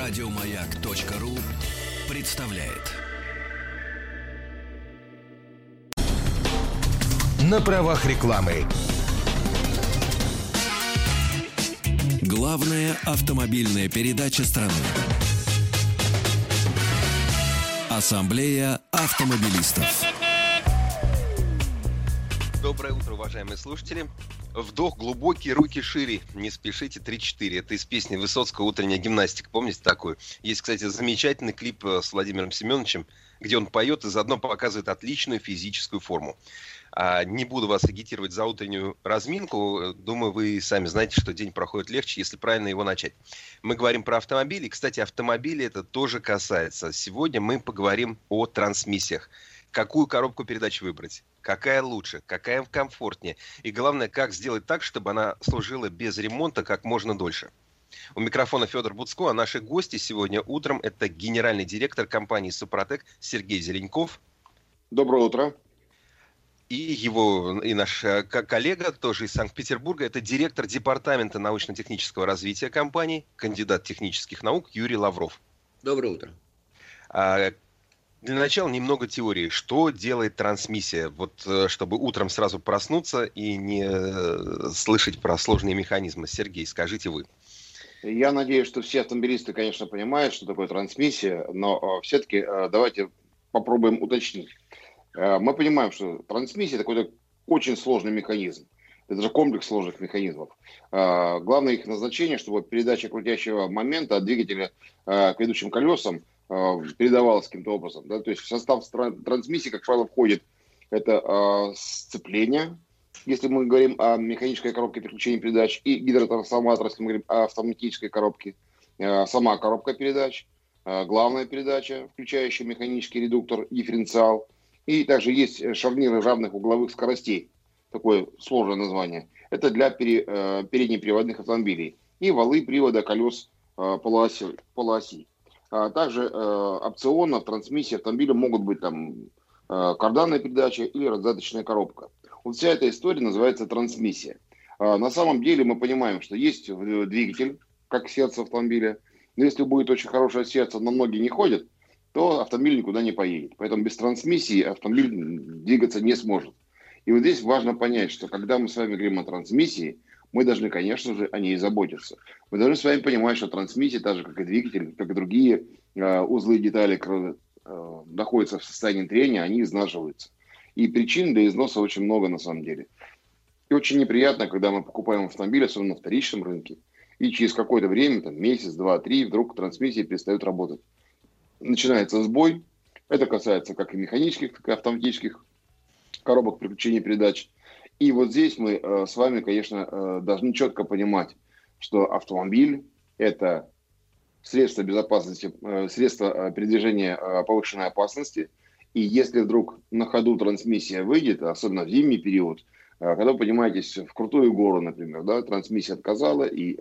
Радиомаяк.ру представляет. На правах рекламы. Главная автомобильная передача страны. Ассамблея автомобилистов. Доброе утро, уважаемые слушатели. Вдох глубокий, руки шире. Не спешите, 3-4. Это из песни Высоцкого «Утренняя гимнастика». Помните такую? Есть, кстати, замечательный клип э, с Владимиром Семеновичем, где он поет и заодно показывает отличную физическую форму. А не буду вас агитировать за утреннюю разминку. Думаю, вы сами знаете, что день проходит легче, если правильно его начать. Мы говорим про автомобили. Кстати, автомобили это тоже касается. Сегодня мы поговорим о трансмиссиях. Какую коробку передач выбрать? Какая лучше? Какая комфортнее? И главное, как сделать так, чтобы она служила без ремонта как можно дольше? У микрофона Федор Буцко, а наши гости сегодня утром это генеральный директор компании «Супротек» Сергей Зеленков. Доброе утро и его, и наш э, коллега, тоже из Санкт-Петербурга, это директор департамента научно-технического развития компании, кандидат технических наук Юрий Лавров. Доброе утро. Для начала немного теории. Что делает трансмиссия? Вот э, чтобы утром сразу проснуться и не э, слышать про сложные механизмы. Сергей, скажите вы. Я надеюсь, что все автомобилисты, конечно, понимают, что такое трансмиссия, но все-таки давайте попробуем уточнить. Э, мы понимаем, что трансмиссия это какой-то очень сложный механизм. Это же комплекс сложных механизмов. Э, главное их назначение, чтобы передача крутящего момента от двигателя э, к ведущим колесам передавалась каким-то образом. Да? То есть в состав трансмиссии, как правило, входит это сцепление, если мы говорим о механической коробке переключения передач, и гидротрансформатор, если мы говорим о автоматической коробке, сама коробка передач, главная передача, включающая механический редуктор, дифференциал – и также есть э, шарниры равных угловых скоростей. Такое сложное название. Это для пере, э, переднеприводных автомобилей. И валы привода колес э, полуоси. полуоси. А также э, опционно трансмиссии автомобиля могут быть там э, карданная передача или раздаточная коробка. Вот вся эта история называется трансмиссия. А на самом деле мы понимаем, что есть двигатель, как сердце автомобиля. Но если будет очень хорошее сердце, но многие не ходят, то автомобиль никуда не поедет. Поэтому без трансмиссии автомобиль двигаться не сможет. И вот здесь важно понять, что когда мы с вами говорим о трансмиссии, мы должны, конечно же, о ней заботиться. Мы должны с вами понимать, что трансмиссия, так же как и двигатель, как и другие э, узлы и детали, э, находятся в состоянии трения, они изнашиваются. И причин для износа очень много на самом деле. И очень неприятно, когда мы покупаем автомобиль, особенно на вторичном рынке, и через какое-то время, там, месяц, два, три, вдруг трансмиссия перестает работать начинается сбой. Это касается как и механических, так и автоматических коробок переключения передач. И вот здесь мы э, с вами, конечно, э, должны четко понимать, что автомобиль – это средство безопасности, э, средство передвижения повышенной опасности. И если вдруг на ходу трансмиссия выйдет, особенно в зимний период, когда вы поднимаетесь в крутую гору, например, да, трансмиссия отказала, и,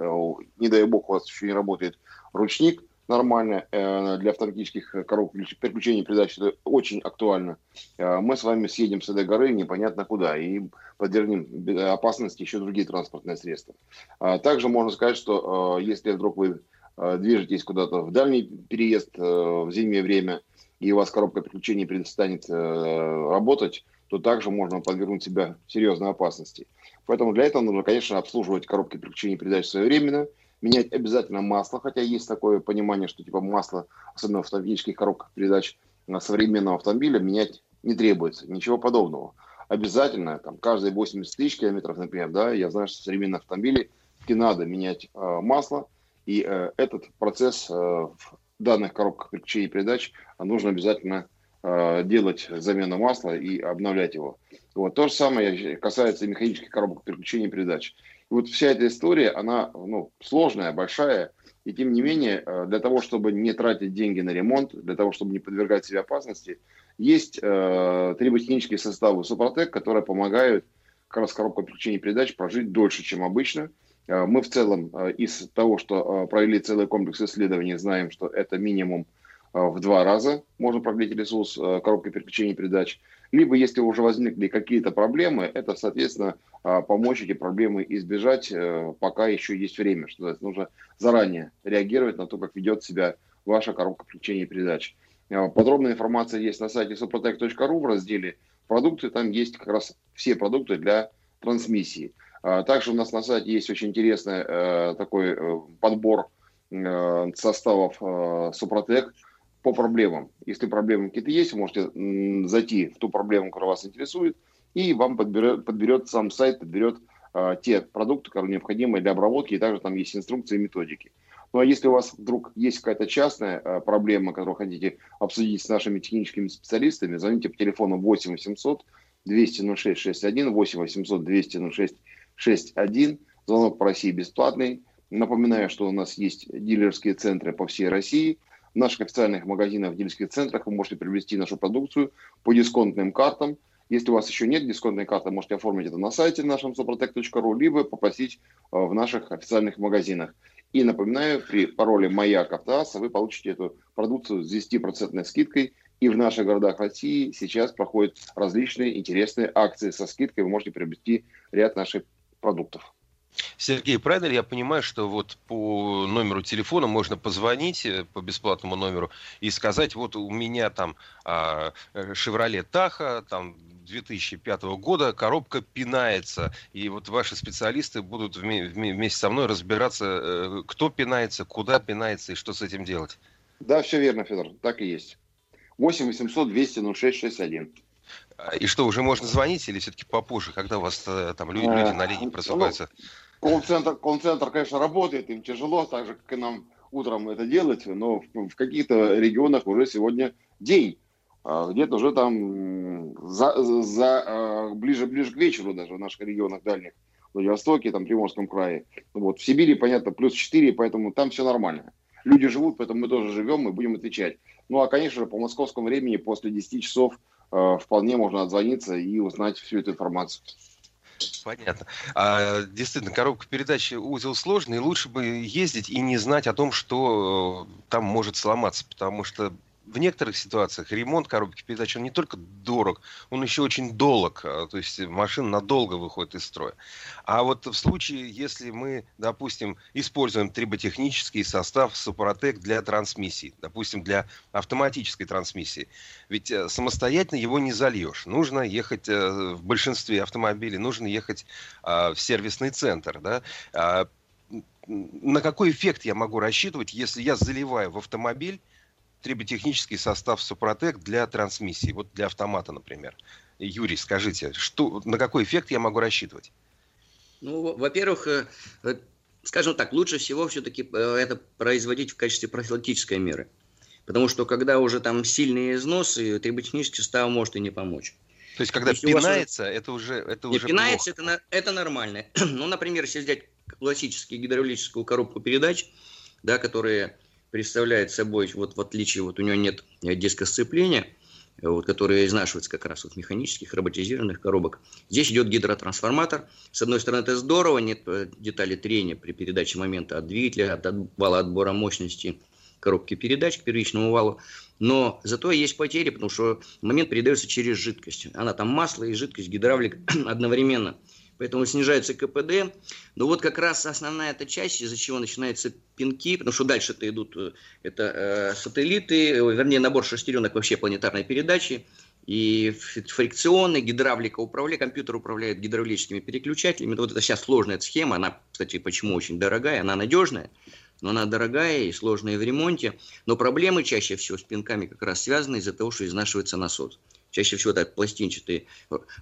не дай бог, у вас еще не работает ручник, нормально э, для автоматических коробок переключения передач. Это очень актуально. Э, мы с вами съедем с этой горы непонятно куда и подвергнем опасности еще другие транспортные средства. А также можно сказать, что э, если вдруг вы движетесь куда-то в дальний переезд в зимнее время, и у вас коробка переключения перестанет работать, то также можно подвергнуть себя серьезной опасности. Поэтому для этого нужно, конечно, обслуживать коробки переключения передач своевременно – менять обязательно масло, хотя есть такое понимание, что типа масло, особенно в автоматических коробках передач современного автомобиля, менять не требуется. Ничего подобного. Обязательно, там, каждые 80 тысяч километров, например, да, я знаю, что современные автомобили таки надо менять э, масло, и э, этот процесс э, в данных коробках переключения передач нужно обязательно э, делать замену масла и обновлять его. Вот. То же самое касается и механических коробок переключения передач. И вот вся эта история, она ну, сложная, большая, и тем не менее, э, для того, чтобы не тратить деньги на ремонт, для того, чтобы не подвергать себя опасности, есть э, триботехнические составы Супротек, которые помогают как раз коробка переключения передач прожить дольше, чем обычно. Э, мы в целом э, из того, что провели целый комплекс исследований, знаем, что это минимум в два раза можно продлить ресурс коробки переключения передач. Либо, если уже возникли какие-то проблемы, это, соответственно, помочь эти проблемы избежать, пока еще есть время. Что нужно заранее реагировать на то, как ведет себя ваша коробка переключения передач. Подробная информация есть на сайте suprotec.ru в разделе «Продукты». Там есть как раз все продукты для трансмиссии. Также у нас на сайте есть очень интересный э, такой э, подбор э, составов Супротек по проблемам. Если проблемы какие-то есть, вы можете зайти в ту проблему, которая вас интересует, и вам подберет, подберет сам сайт, подберет те продукты, которые необходимы для обработки, и также там есть инструкции и методики. Ну а если у вас вдруг есть какая-то частная э, проблема, которую хотите обсудить с нашими техническими специалистами, звоните по телефону 8 800 200 06 61, 8 800 200 06 61. Звонок по России бесплатный. Напоминаю, что у нас есть дилерские центры по всей России. В наших официальных магазинах, в дилерских центрах вы можете приобрести нашу продукцию по дисконтным картам. Если у вас еще нет дисконтной карты, можете оформить это на сайте нашем soprotec.ru, либо попросить э, в наших официальных магазинах. И напоминаю, при пароле «Маяк Автоаса» вы получите эту продукцию с 10% скидкой. И в наших городах России сейчас проходят различные интересные акции со скидкой. Вы можете приобрести ряд наших продуктов. Сергей, правильно ли я понимаю, что вот по номеру телефона можно позвонить э, по бесплатному номеру и сказать, вот у меня там а, Chevrolet Tahoe, там 2005 года коробка пинается, и вот ваши специалисты будут вместе со мной разбираться, э, кто пинается, куда пинается и что с этим делать. Да, все верно, Федор, так и есть. 8 800 200 06 61. И что, уже можно звонить или все-таки попозже, когда у вас э, там люди, люди на линии просыпаются? Ну, колл-центр, колл-центр, конечно, работает, им тяжело, так же, как и нам утром это делать, но в, в каких-то регионах уже сегодня день. А где-то уже там за, за, а, ближе, ближе к вечеру даже в наших регионах дальних, в Владивостоке, там, Приморском крае. Вот, в Сибири, понятно, плюс 4, поэтому там все нормально. Люди живут, поэтому мы тоже живем, мы будем отвечать. Ну, а, конечно же, по московскому времени после 10 часов э, вполне можно отзвониться и узнать всю эту информацию. Понятно. А, действительно, коробка передач узел сложный. Лучше бы ездить и не знать о том, что э, там может сломаться, потому что в некоторых ситуациях ремонт коробки передач, он не только дорог, он еще очень долг. А, то есть машина надолго выходит из строя. А вот в случае, если мы, допустим, используем триботехнический состав Супротек для трансмиссии, допустим, для автоматической трансмиссии, ведь э, самостоятельно его не зальешь. Нужно ехать э, в большинстве автомобилей, нужно ехать а, в сервисный центр. Да? А, на какой эффект я могу рассчитывать, если я заливаю в автомобиль триботехнический состав Супротек для трансмиссии, вот для автомата, например. Юрий, скажите, что, на какой эффект я могу рассчитывать? Ну, во-первых, э, э, скажем так, лучше всего все-таки э, это производить в качестве профилактической меры. Потому что когда уже там сильные износы, триботехнический состав может и не помочь. То есть, когда если пинается, уже... это уже это не, уже пинается, это, это нормально. ну, например, если взять классическую гидравлическую коробку передач, да, которые представляет собой, вот в отличие, вот у него нет диска сцепления, вот, которые изнашиваются как раз от механических роботизированных коробок. Здесь идет гидротрансформатор. С одной стороны, это здорово, нет э, детали трения при передаче момента от двигателя, от вала отбора мощности коробки передач к первичному валу. Но зато есть потери, потому что момент передается через жидкость. Она там масло и жидкость, гидравлик одновременно – поэтому снижается КПД. Но вот как раз основная эта часть, из-за чего начинаются пинки, потому что дальше это идут э, это э, сателлиты, э, вернее набор шестеренок вообще планетарной передачи, и фрикционный, гидравлика управляет, компьютер управляет гидравлическими переключателями. Вот это сейчас сложная схема, она, кстати, почему очень дорогая, она надежная, но она дорогая и сложная в ремонте. Но проблемы чаще всего с пинками как раз связаны из-за того, что изнашивается насос. Чаще всего это пластинчатый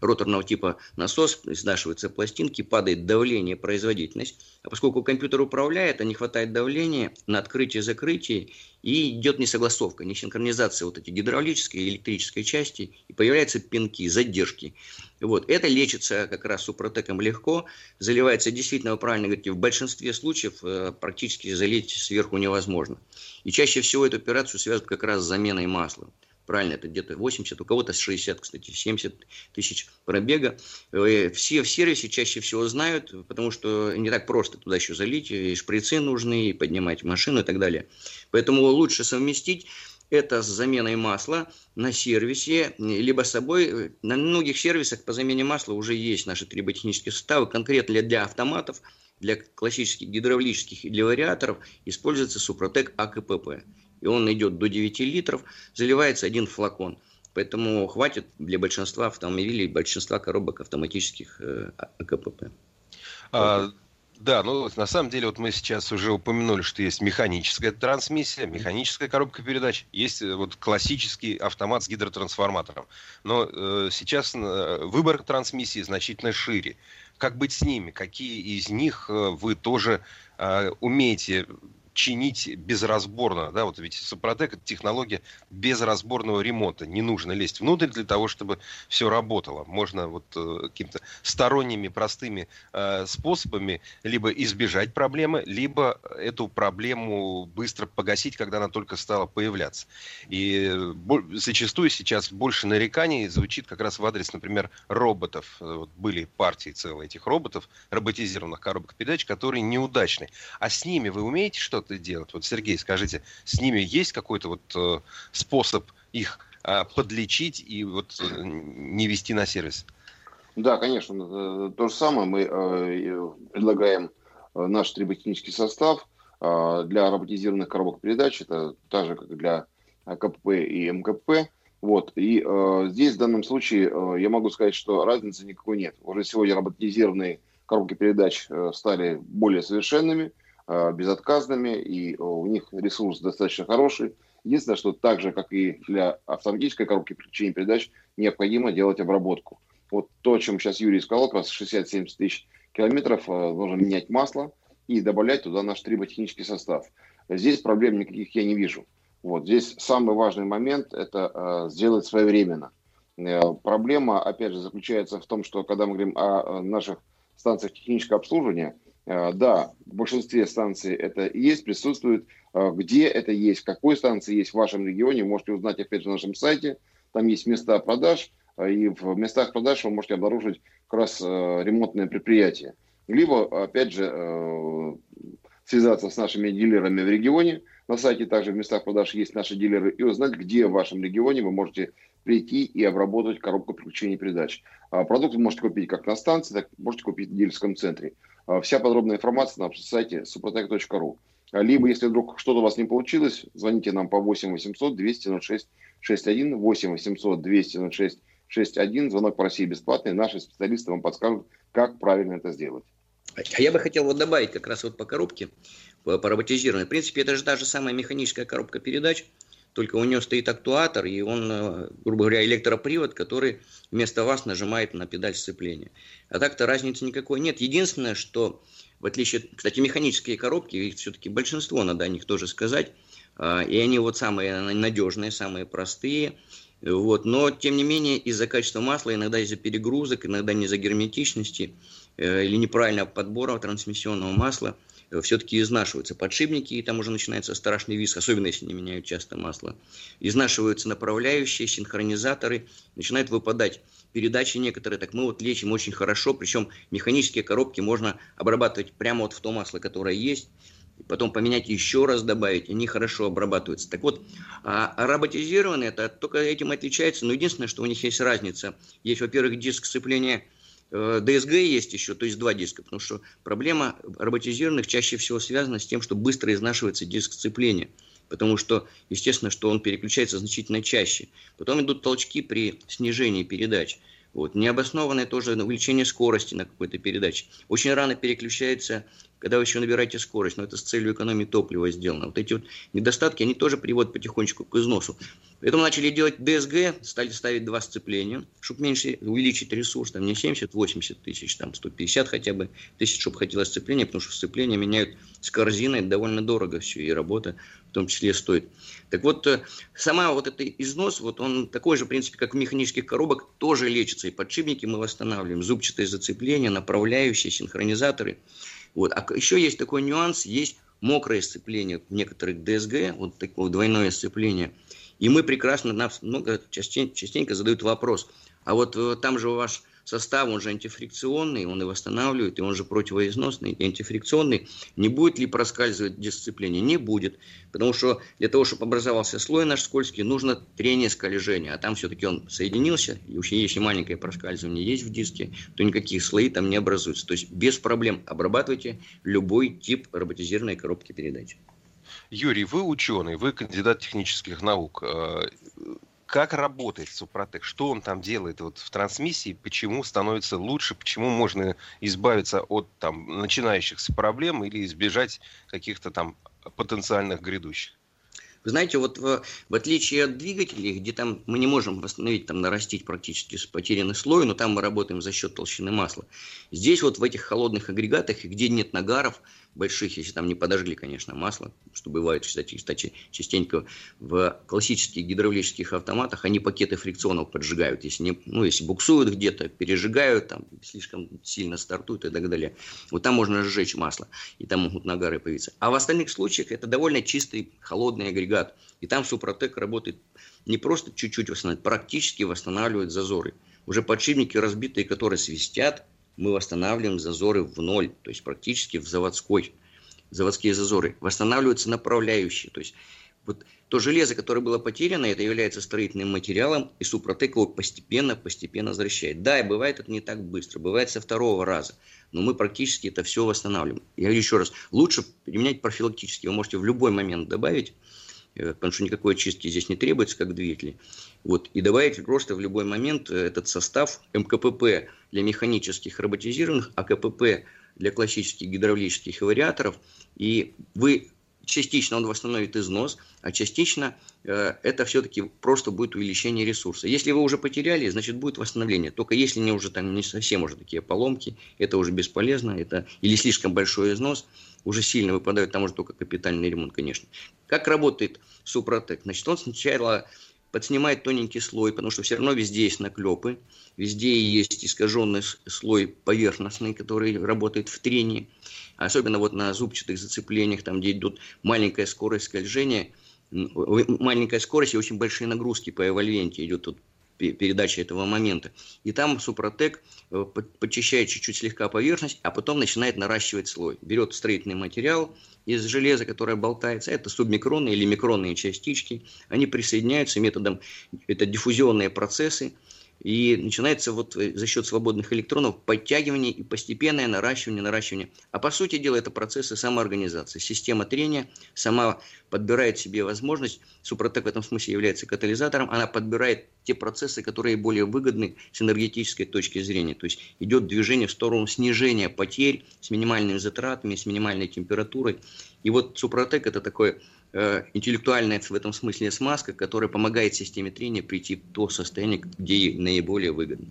роторного типа насос, изнашиваются пластинки, падает давление, производительность. А поскольку компьютер управляет, а не хватает давления на открытие-закрытие, и идет несогласовка, несинхронизация вот этой гидравлической и электрической части, и появляются пинки, задержки. Вот. Это лечится как раз супротеком легко, заливается действительно, вы правильно говорите, в большинстве случаев э, практически залить сверху невозможно. И чаще всего эту операцию связывают как раз с заменой масла правильно, это где-то 80, у кого-то 60, кстати, 70 тысяч пробега. Э, все в сервисе чаще всего знают, потому что не так просто туда еще залить, и шприцы нужны, и поднимать машину и так далее. Поэтому лучше совместить. это с заменой масла на сервисе, либо с собой. На многих сервисах по замене масла уже есть наши триботехнические составы, конкретно для автоматов, для классических гидравлических и для вариаторов используется Супротек АКПП. И он идет до 9 литров, заливается один флакон. Поэтому хватит для большинства автомобилей, большинства коробок автоматических э, АКПП. А, да, ну на самом деле вот мы сейчас уже упомянули, что есть механическая трансмиссия, механическая коробка передач, есть э, вот классический автомат с гидротрансформатором. Но э, сейчас э, выбор трансмиссии значительно шире. Как быть с ними? Какие из них вы тоже э, умеете чинить безразборно, да, вот ведь Супротек это технология безразборного ремонта, не нужно лезть внутрь для того, чтобы все работало, можно вот э, какими-то сторонними простыми э, способами либо избежать проблемы, либо эту проблему быстро погасить, когда она только стала появляться. И зачастую сейчас больше нареканий звучит как раз в адрес, например, роботов. Вот были партии целые этих роботов, роботизированных коробок передач, которые неудачны. А с ними вы умеете что-то это делать? Вот, Сергей, скажите, с ними есть какой-то вот э, способ их э, подлечить и вот э, не вести на сервис? Да, конечно. Э, то же самое мы предлагаем наш триботехнический состав э, для роботизированных коробок передач. Это та же, как для КПП и МКП. Вот. И э, здесь в данном случае э, я могу сказать, что разницы никакой нет. Уже сегодня роботизированные коробки передач э, стали более совершенными. Безотказными, и э, у них ресурс достаточно хороший. Единственное, что так же, как и для автоматической коробки переключения передач, необходимо делать обработку. Вот то, о чем сейчас Юрий сказал, как раз 60-70 тысяч километров, э, нужно менять масло и добавлять туда наш триботехнический состав. Здесь проблем никаких я не вижу. Вот здесь самый важный момент – это э, сделать своевременно. Э, проблема, опять же, заключается в том, что когда мы говорим о, о наших станциях технического обслуживания – Э, да, в большинстве станций это есть, присутствует. Э, где это есть, какой станции есть в вашем регионе, можете узнать опять же на нашем сайте. Там есть места продаж, э, и в местах продаж вы можете обнаружить как раз ремонтное предприятие. Либо, опять же, связаться с нашими дилерами в регионе. На сайте также в местах продаж есть наши дилеры и узнать, где в вашем регионе вы можете прийти и обработать коробку переключения передач. А продукты можете купить как на станции, так можете купить в дилерском центре. А, вся подробная информация на сайте suprotec.ru. А, либо, если вдруг что-то у вас не получилось, звоните нам по 8 800 200 06 61, 8 800 200 06 61. Звонок по России бесплатный. Наши специалисты вам подскажут, как правильно это сделать. А я бы хотел вот добавить как раз вот по коробке, по, роботизированной. В принципе, это же та же самая механическая коробка передач – только у него стоит актуатор, и он, э, грубо говоря, электропривод, который вместо вас нажимает на педаль сцепления. А так-то разницы никакой нет. Единственное, что, в отличие, кстати, механические коробки, их все-таки большинство, надо о них тоже сказать, а, и они вот самые надежные, самые простые, вот. Но, тем не менее, из-за качества масла, иногда из-за перегрузок, иногда не из-за герметичности э, или неправильного подбора трансмиссионного масла – все-таки изнашиваются подшипники, и там уже начинается страшный визг, особенно если не меняют часто масло. Изнашиваются направляющие, синхронизаторы, начинают выпадать передачи некоторые, так мы вот лечим очень хорошо, причем механические коробки можно обрабатывать прямо вот в то масло, которое есть, потом поменять еще раз добавить, они хорошо обрабатываются. Так вот, а роботизированные, это только этим отличается, но единственное, что у них есть разница. Есть, во-первых, диск сцепления – Э, есть еще, то есть два диска, потому что проблема роботизированных чаще всего связана с тем, что быстро изнашивается диск сцепления, потому что, естественно, что он переключается значительно чаще. Потом идут толчки при снижении передач. Вот. Необоснованное тоже увеличение скорости на какой-то передаче. Очень рано переключается когда вы еще набираете скорость, но это с целью экономии топлива сделано. Вот эти вот недостатки, они тоже приводят потихонечку к износу. Поэтому начали делать ДСГ, стали ставить два сцепления, чтобы меньше увеличить ресурс, там не 70-80 тысяч, там 150 хотя бы тысяч, чтобы хотелось сцепление, потому что сцепление меняют с корзиной, довольно дорого все, и работа том числе стоит. Так вот, э, сама вот этот износ, вот он такой же, в принципе, как в механических коробок, тоже лечится, и подшипники мы восстанавливаем, зубчатые зацепления, направляющие, синхронизаторы – вот. А еще есть такой нюанс, есть мокрое сцепление в некоторых ДСГ, вот такое двойное сцепление. И мы прекрасно, нас много частенько, частенько задают вопрос, а вот э, там же ваш состав, он же антифрикционный, он и восстанавливает, и он же противоизносный, и антифрикционный. Не будет ли проскальзывать дисциплине? Не будет. Потому что для того, чтобы образовался слой наш скользкий, нужно трение скольжения. А там все-таки он соединился, и если маленькое проскальзывание есть в диске, то никаких слои там не образуются. То есть без проблем обрабатывайте любой тип роботизированной коробки передач. Юрий, вы ученый, вы кандидат технических наук. Э, как работает Супротек? Что он там делает вот в трансмиссии? Почему становится лучше? Почему можно избавиться от там, начинающихся проблем или избежать каких-то там потенциальных грядущих? Вы знаете, вот в, в отличие от двигателей, где там мы не можем восстановить, там нарастить практически потерянный слой, но там мы работаем за счет толщины масла. Здесь вот в этих холодных агрегатах, где нет нагаров, больших, если там не подожгли, конечно, масло, что бывает, кстати, кстати, частенько в классических гидравлических автоматах они пакеты фрикционов поджигают, если, не, ну, если буксуют где-то, пережигают, там, слишком сильно стартуют и так далее. Вот там можно сжечь масло, и там могут нагары появиться. А в остальных случаях это довольно чистый холодный агрегат, и там Супротек работает не просто чуть-чуть восстанавливает, практически восстанавливает зазоры. Уже подшипники разбитые, которые свистят, мы восстанавливаем зазоры в ноль, то есть практически в заводской, заводские зазоры. Восстанавливаются направляющие, то есть вот то железо, которое было потеряно, это является строительным материалом, и Супротек его постепенно-постепенно возвращает. Да, и бывает это не так быстро, бывает со второго раза, но мы практически это все восстанавливаем. Я говорю еще раз, лучше применять профилактически, вы можете в любой момент добавить, потому что никакой очистки здесь не требуется, как двигатели. Вот, и добавить просто в любой момент э, этот состав МКПП для механических роботизированных, а КПП для классических гидравлических вариаторов. И вы частично он восстановит износ, а частично э, это все-таки просто будет увеличение ресурса. Если вы уже потеряли, значит будет восстановление. Только если не уже там не совсем уже такие поломки, это уже бесполезно, это или слишком большой износ, уже сильно выпадают, там уже только капитальный ремонт, конечно. Как работает Супротек? Значит, он сначала подснимает тоненький слой, потому что все равно везде есть наклепы, везде есть искаженный слой поверхностный, который работает в трении. Особенно вот на зубчатых зацеплениях, там, где идет маленькая скорость скольжения, маленькая скорость и очень большие нагрузки по эвольвенте идет тут передача этого момента. И там Супротек э, подчищает чуть-чуть слегка поверхность, а потом начинает наращивать слой. Берет строительный материал из железа, которое болтается, это субмикронные или микронные частички, они присоединяются методом, это диффузионные процессы, и начинается вот э, за счет свободных электронов подтягивание и постепенное наращивание, наращивание. А по сути дела это процессы самоорганизации. Система трения сама подбирает себе возможность, Супротек в этом смысле является катализатором, она подбирает те процессы, которые более выгодны с энергетической точки зрения. То есть идет движение в сторону снижения потерь с минимальными затратами, с минимальной температурой. И вот Супротек это такое интеллектуальная в этом смысле смазка, которая помогает системе трения прийти в то состояние, где ей наиболее выгодно.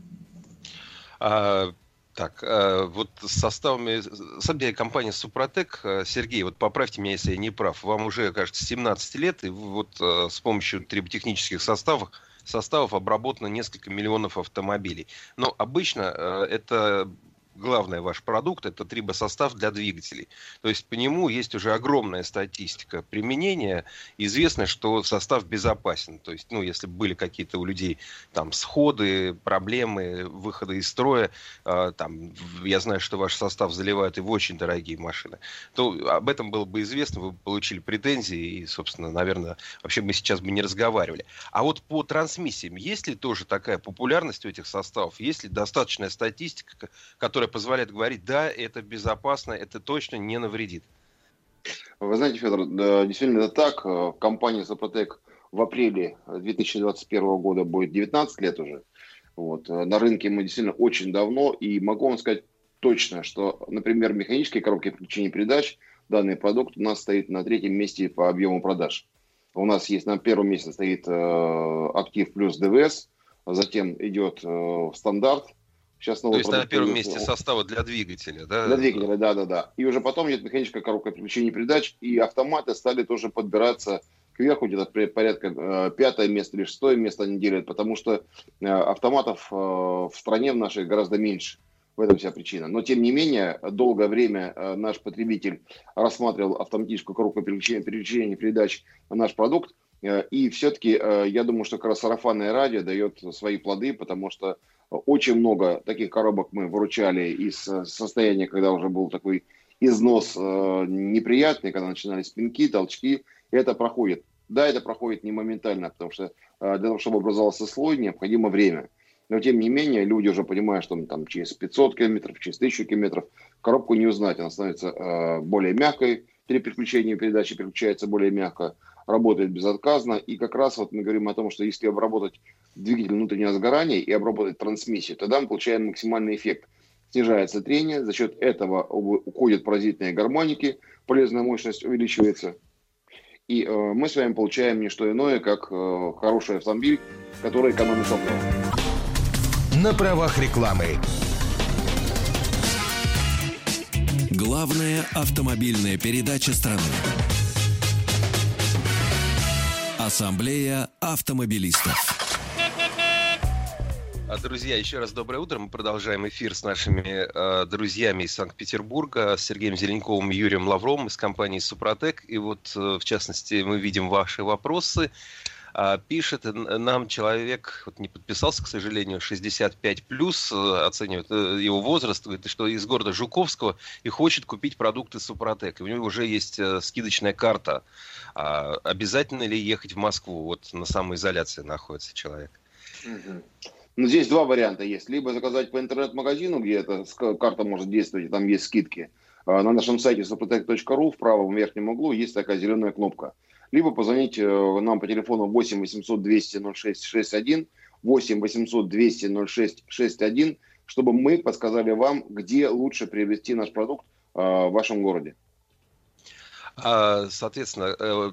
А, так, а, вот с составами, на самом деле, компания Супротек, э, Сергей, вот поправьте меня, если я не прав, вам уже, кажется, 17 лет, и вот с помощью триботехнических составов составов обработано несколько миллионов автомобилей. Но обычно это главный ваш продукт, это трибосостав для двигателей. То есть по нему есть уже огромная статистика применения. Известно, что состав безопасен. То есть, ну, если были какие-то у людей там сходы, проблемы, выходы из строя, э, там, я знаю, что ваш состав заливают и в очень дорогие машины, то об этом было бы известно, вы бы получили претензии, и, собственно, наверное, вообще мы сейчас бы не разговаривали. А вот по трансмиссиям, есть ли тоже такая популярность у этих составов? Есть ли достаточная статистика, которая которая позволяет говорить, да, это безопасно, это точно не навредит. Вы знаете, Федор, действительно это так. Э, компания Сопротек в апреле 2021 года будет 19 лет уже. Вот. Э, на рынке мы действительно очень давно, и могу вам сказать точно, что, например, механические коробки включения передач, данный продукт у нас стоит на третьем месте по объему продаж. У нас есть на первом месте стоит э, Актив плюс ДВС, затем идет э, стандарт, Сейчас новый То есть на первом месте состава для двигателя, да? Для двигателя, да, да, да. И уже потом идет механическая коробка переключения передач, и автоматы стали тоже подбираться кверху, где-то порядка э, пятое место или шестое место они делят, потому что э, автоматов э, в стране в нашей гораздо меньше. В этом вся причина. Но, тем не менее, долгое время наш потребитель рассматривал автоматическую коробку переключения, переключения передач на наш продукт, и все-таки э, я думаю, что как раз сарафанное радио дает свои плоды, потому что Очень много таких коробок мы выручали из состояния, когда уже был такой износ неприятный, когда начинались пинки, толчки. Это проходит. Да, это проходит не моментально, потому что для того, чтобы образовался слой, необходимо время. Но тем не менее, люди уже понимают, что там через 500 километров, через 1000 километров коробку не узнать. Она становится э, более мягкой, при переключении передачи переключается более мягко, работает безотказно. И как раз вот мы говорим о том, что если обработать двигатель внутреннего сгорания и обработать трансмиссию, тогда мы получаем максимальный эффект. Снижается трение, за счет этого уходят паразитные гармоники, полезная мощность увеличивается. И э, мы с вами получаем не что иное, как э, хороший автомобиль, который экономит топливо на правах рекламы. Главная автомобильная передача страны. Ассамблея автомобилистов. А, друзья, еще раз доброе утро. Мы продолжаем эфир с нашими э, друзьями из Санкт-Петербурга, с Сергеем Зеленковым и Юрием Лавровым из компании «Супротек». И вот, э, в частности, мы видим ваши вопросы. А, пишет нам человек, вот не подписался, к сожалению, 65 плюс, э, оценивает э, его возраст, говорит, что из города Жуковского и хочет купить продукты Супротек. У него уже есть э, скидочная карта. А обязательно ли ехать в Москву? Вот на самоизоляции находится человек. Ну, здесь два варианта есть. Либо заказать по интернет-магазину, где эта карта может действовать, там есть скидки. А, на нашем сайте suprotec.ru в правом верхнем углу есть такая зеленая кнопка – либо позвонить э, нам по телефону 8 800 200 06 61, 8 800 200 06 61, чтобы мы подсказали вам, где лучше приобрести наш продукт э, в вашем городе. А, соответственно, э,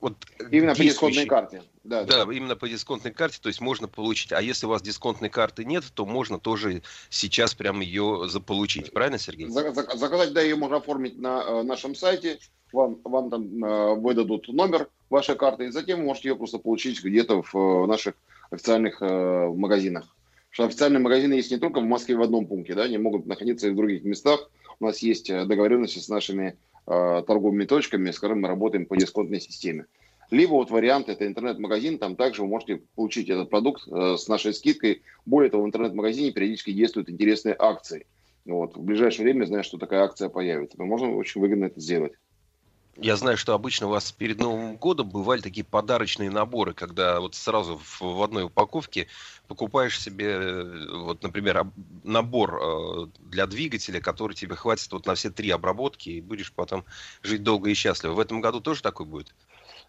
вот именно по дисконтной карте. Да, да, да, именно по дисконтной карте, то есть можно получить. А если у вас дисконтной карты нет, то можно тоже сейчас прям ее заполучить. Правильно, Сергей? Заказать, да, ее можно оформить на нашем сайте вам, вам там э, выдадут номер вашей карты, и затем вы можете ее просто получить где-то в э, наших официальных э, магазинах. Потому что официальные магазины есть не только в Москве в одном пункте, да, они могут находиться и в других местах. У нас есть э, договоренности с нашими э, торговыми точками, с которыми мы работаем по дисконтной системе. Либо вот вариант, это интернет-магазин, там также вы можете получить этот продукт э, с нашей скидкой. Более того, в интернет-магазине периодически действуют интересные акции. Вот. В ближайшее время, знаю, что такая акция появится. Можно очень выгодно это сделать. Я знаю, что обычно у вас перед Новым годом бывали такие подарочные наборы, когда вот сразу в, одной упаковке покупаешь себе, э, вот, например, набор э, для двигателя, который тебе хватит вот на все три обработки, и будешь потом жить долго и счастливо. В этом году тоже такой будет?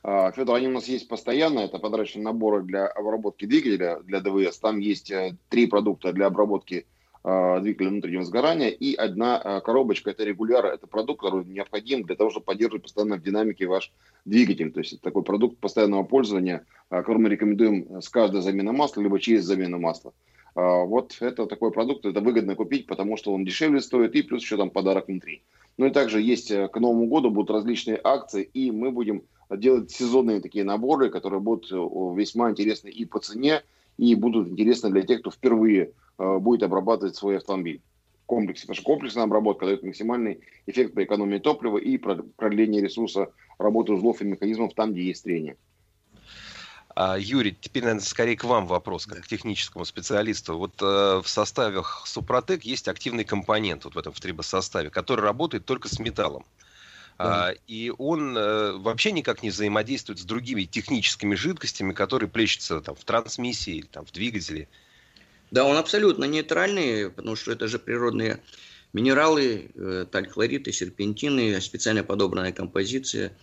А, Федор, они у нас есть постоянно. Это подарочные наборы для обработки двигателя, для ДВС. Там есть э, три продукта для обработки а, двигателя внутреннего сгорания, и одна а, коробочка, это регуляр, это продукт, который необходим для того, чтобы поддерживать постоянно в динамике ваш двигатель. То есть это такой продукт постоянного пользования, а, который мы рекомендуем с каждой замены масла, либо через замену масла. Вот это такой продукт, это выгодно купить, потому что он дешевле стоит, и плюс еще там подарок внутри. Ну и также есть к Новому году будут различные акции, и мы будем делать сезонные такие наборы, которые будут весьма интересны и по цене, и будут интересны для тех, кто впервые Э, будет обрабатывать свой автомобиль комплексе. Потому что комплексная обработка дает максимальный эффект по экономии топлива и продление ресурса работы узлов и механизмов там, где есть трение. А, Юрий, теперь, наверное, скорее к вам вопрос, как к техническому специалисту. Вот э, в составе Супротек есть активный компонент вот в этом в трибосоставе, который работает только с металлом. Да. А, и он э, вообще никак не взаимодействует с другими техническими жидкостями, которые плещутся там, в трансмиссии или там, в двигателе. Да, он абсолютно нейтральный, потому что это же природные минералы, э, таль-хлориды, серпентины, специально подобранная композиция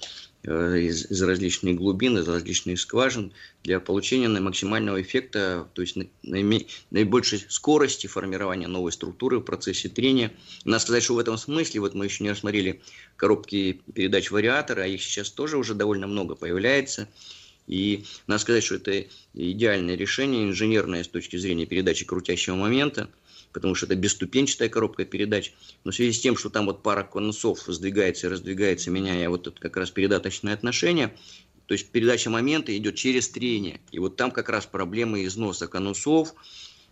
из, из различных глубин, из различных скважин для получения максимального эффекта, то есть наибольшей скорости формирования новой структуры в процессе трения. Надо сказать, что в этом смысле, вот мы еще не рассмотрели коробки передач вариатора, а их сейчас тоже уже довольно много появляется – и надо сказать, что это идеальное решение, инженерное с точки зрения передачи крутящего момента, потому что это бесступенчатая коробка передач. Но в связи с тем, что там вот пара конусов сдвигается и раздвигается, меняя вот это как раз передаточное отношение, то есть передача момента идет через трение. И вот там как раз проблемы износа конусов,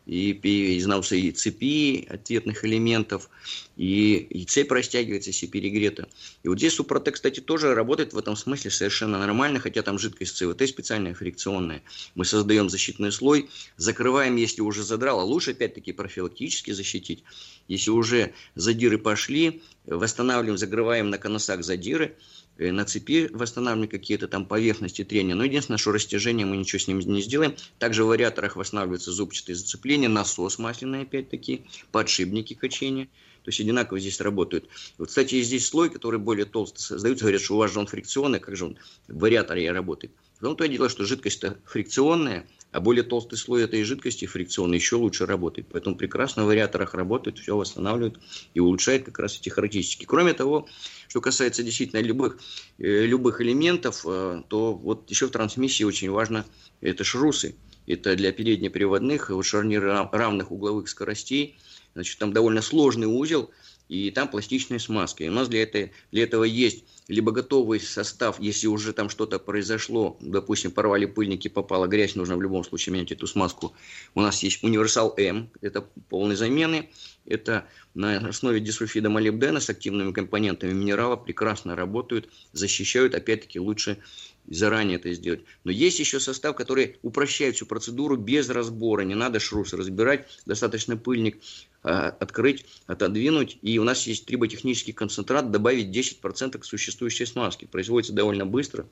и, изнался и цепи ответных элементов, и, и цепь растягивается, если перегрета. И вот здесь Супротек, кстати, тоже работает в этом смысле совершенно нормально, хотя там жидкость ЦВТ специальная, фрикционная. Мы создаем защитный слой, закрываем, если уже задрало. Лучше, опять-таки, профилактически защитить. Если уже задиры пошли, восстанавливаем, закрываем на конусах задиры, на цепи восстанавливаем какие-то там поверхности трения. Но единственное, что растяжение мы ничего с ним не сделаем. Также в вариаторах восстанавливаются зубчатые зацепления, насос масляный опять-таки, подшипники качения. То есть одинаково здесь работают. Вот, кстати, здесь слой, который более толстый создается. Говорят, что у вас же он фрикционный, как же он в вариаторе работает. В том-то и дело, что жидкость-то фрикционная, а более толстый слой этой жидкости фрикционной еще лучше работает. Поэтому прекрасно в вариаторах работает, все восстанавливает и улучшает как раз эти характеристики. Кроме того, что касается действительно любых, э, любых элементов, э, то вот еще в трансмиссии очень важно это шрусы. Это для переднеприводных вот шарниры равных угловых скоростей. Значит, там довольно сложный узел, и там пластичная смазка. И у нас для, этой, для этого есть либо готовый состав, если уже там что-то произошло, допустим, порвали пыльники, попала грязь, нужно в любом случае менять эту смазку. У нас есть универсал М, это полной замены, это на основе дисульфида молибдена с активными компонентами минерала прекрасно работают, защищают, опять-таки, лучше заранее это сделать. Но есть еще состав, который упрощает всю процедуру без разбора. Не надо шрус разбирать, достаточно пыльник открыть, отодвинуть. И у нас есть триботехнический концентрат, добавить 10% к существующей смазке. Производится довольно быстро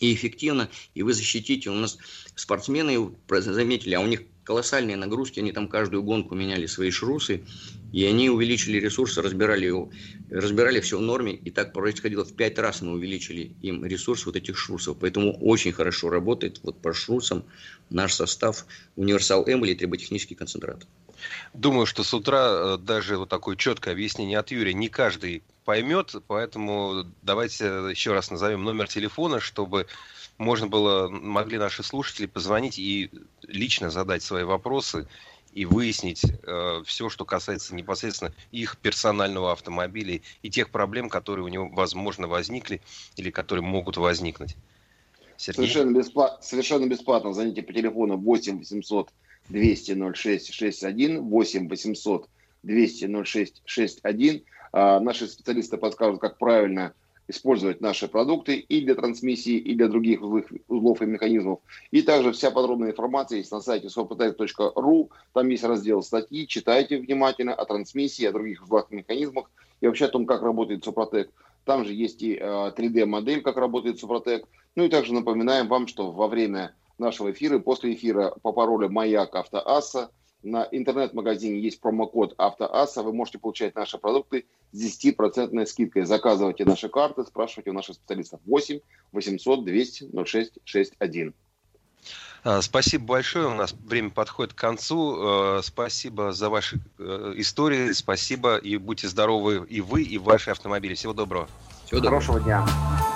и эффективно, и вы защитите. У нас спортсмены заметили, а у них колоссальные нагрузки, они там каждую гонку меняли свои шрусы, и они увеличили ресурсы, разбирали, разбирали все в норме, и так происходило в пять раз мы увеличили им ресурс вот этих шрусов. Поэтому очень хорошо работает вот по шрусам наш состав Универсал М или триботехнический концентрат. Думаю, что с утра э, даже вот такое четкое объяснение от Юрия не каждый поймет, поэтому давайте еще раз назовем номер телефона, чтобы можно было, могли наши слушатели позвонить и лично задать свои вопросы и выяснить э, все, что касается непосредственно их персонального автомобиля и тех проблем, которые у него, возможно, возникли или которые могут возникнуть. Сергей? Совершенно, бесплатно, совершенно бесплатно. Звоните по телефону 8 800 200 06 61, 8 800 200 06 61. А, наши специалисты подскажут, как правильно использовать наши продукты и для трансмиссии, и для других узлов и механизмов. И также вся подробная информация есть на сайте sopotec.ru. Там есть раздел статьи. Читайте внимательно о трансмиссии, о других узлах и механизмах и вообще о том, как работает Супротек. Там же есть и 3D-модель, э, как работает Супротек. Ну и также напоминаем вам, что во время нашего эфира, после эфира по паролю «Маяк Автоасса» на интернет-магазине есть промокод «Автоасса». Вы можете получать наши продукты с 10% скидкой. Заказывайте наши карты, спрашивайте у наших специалистов 8 800 200 06 61. Спасибо большое. У нас время подходит к концу. А, спасибо за ваши э, истории. Спасибо и будьте здоровы и вы, и ваши автомобили. Всего доброго. Всего доброго. Хорошего дня.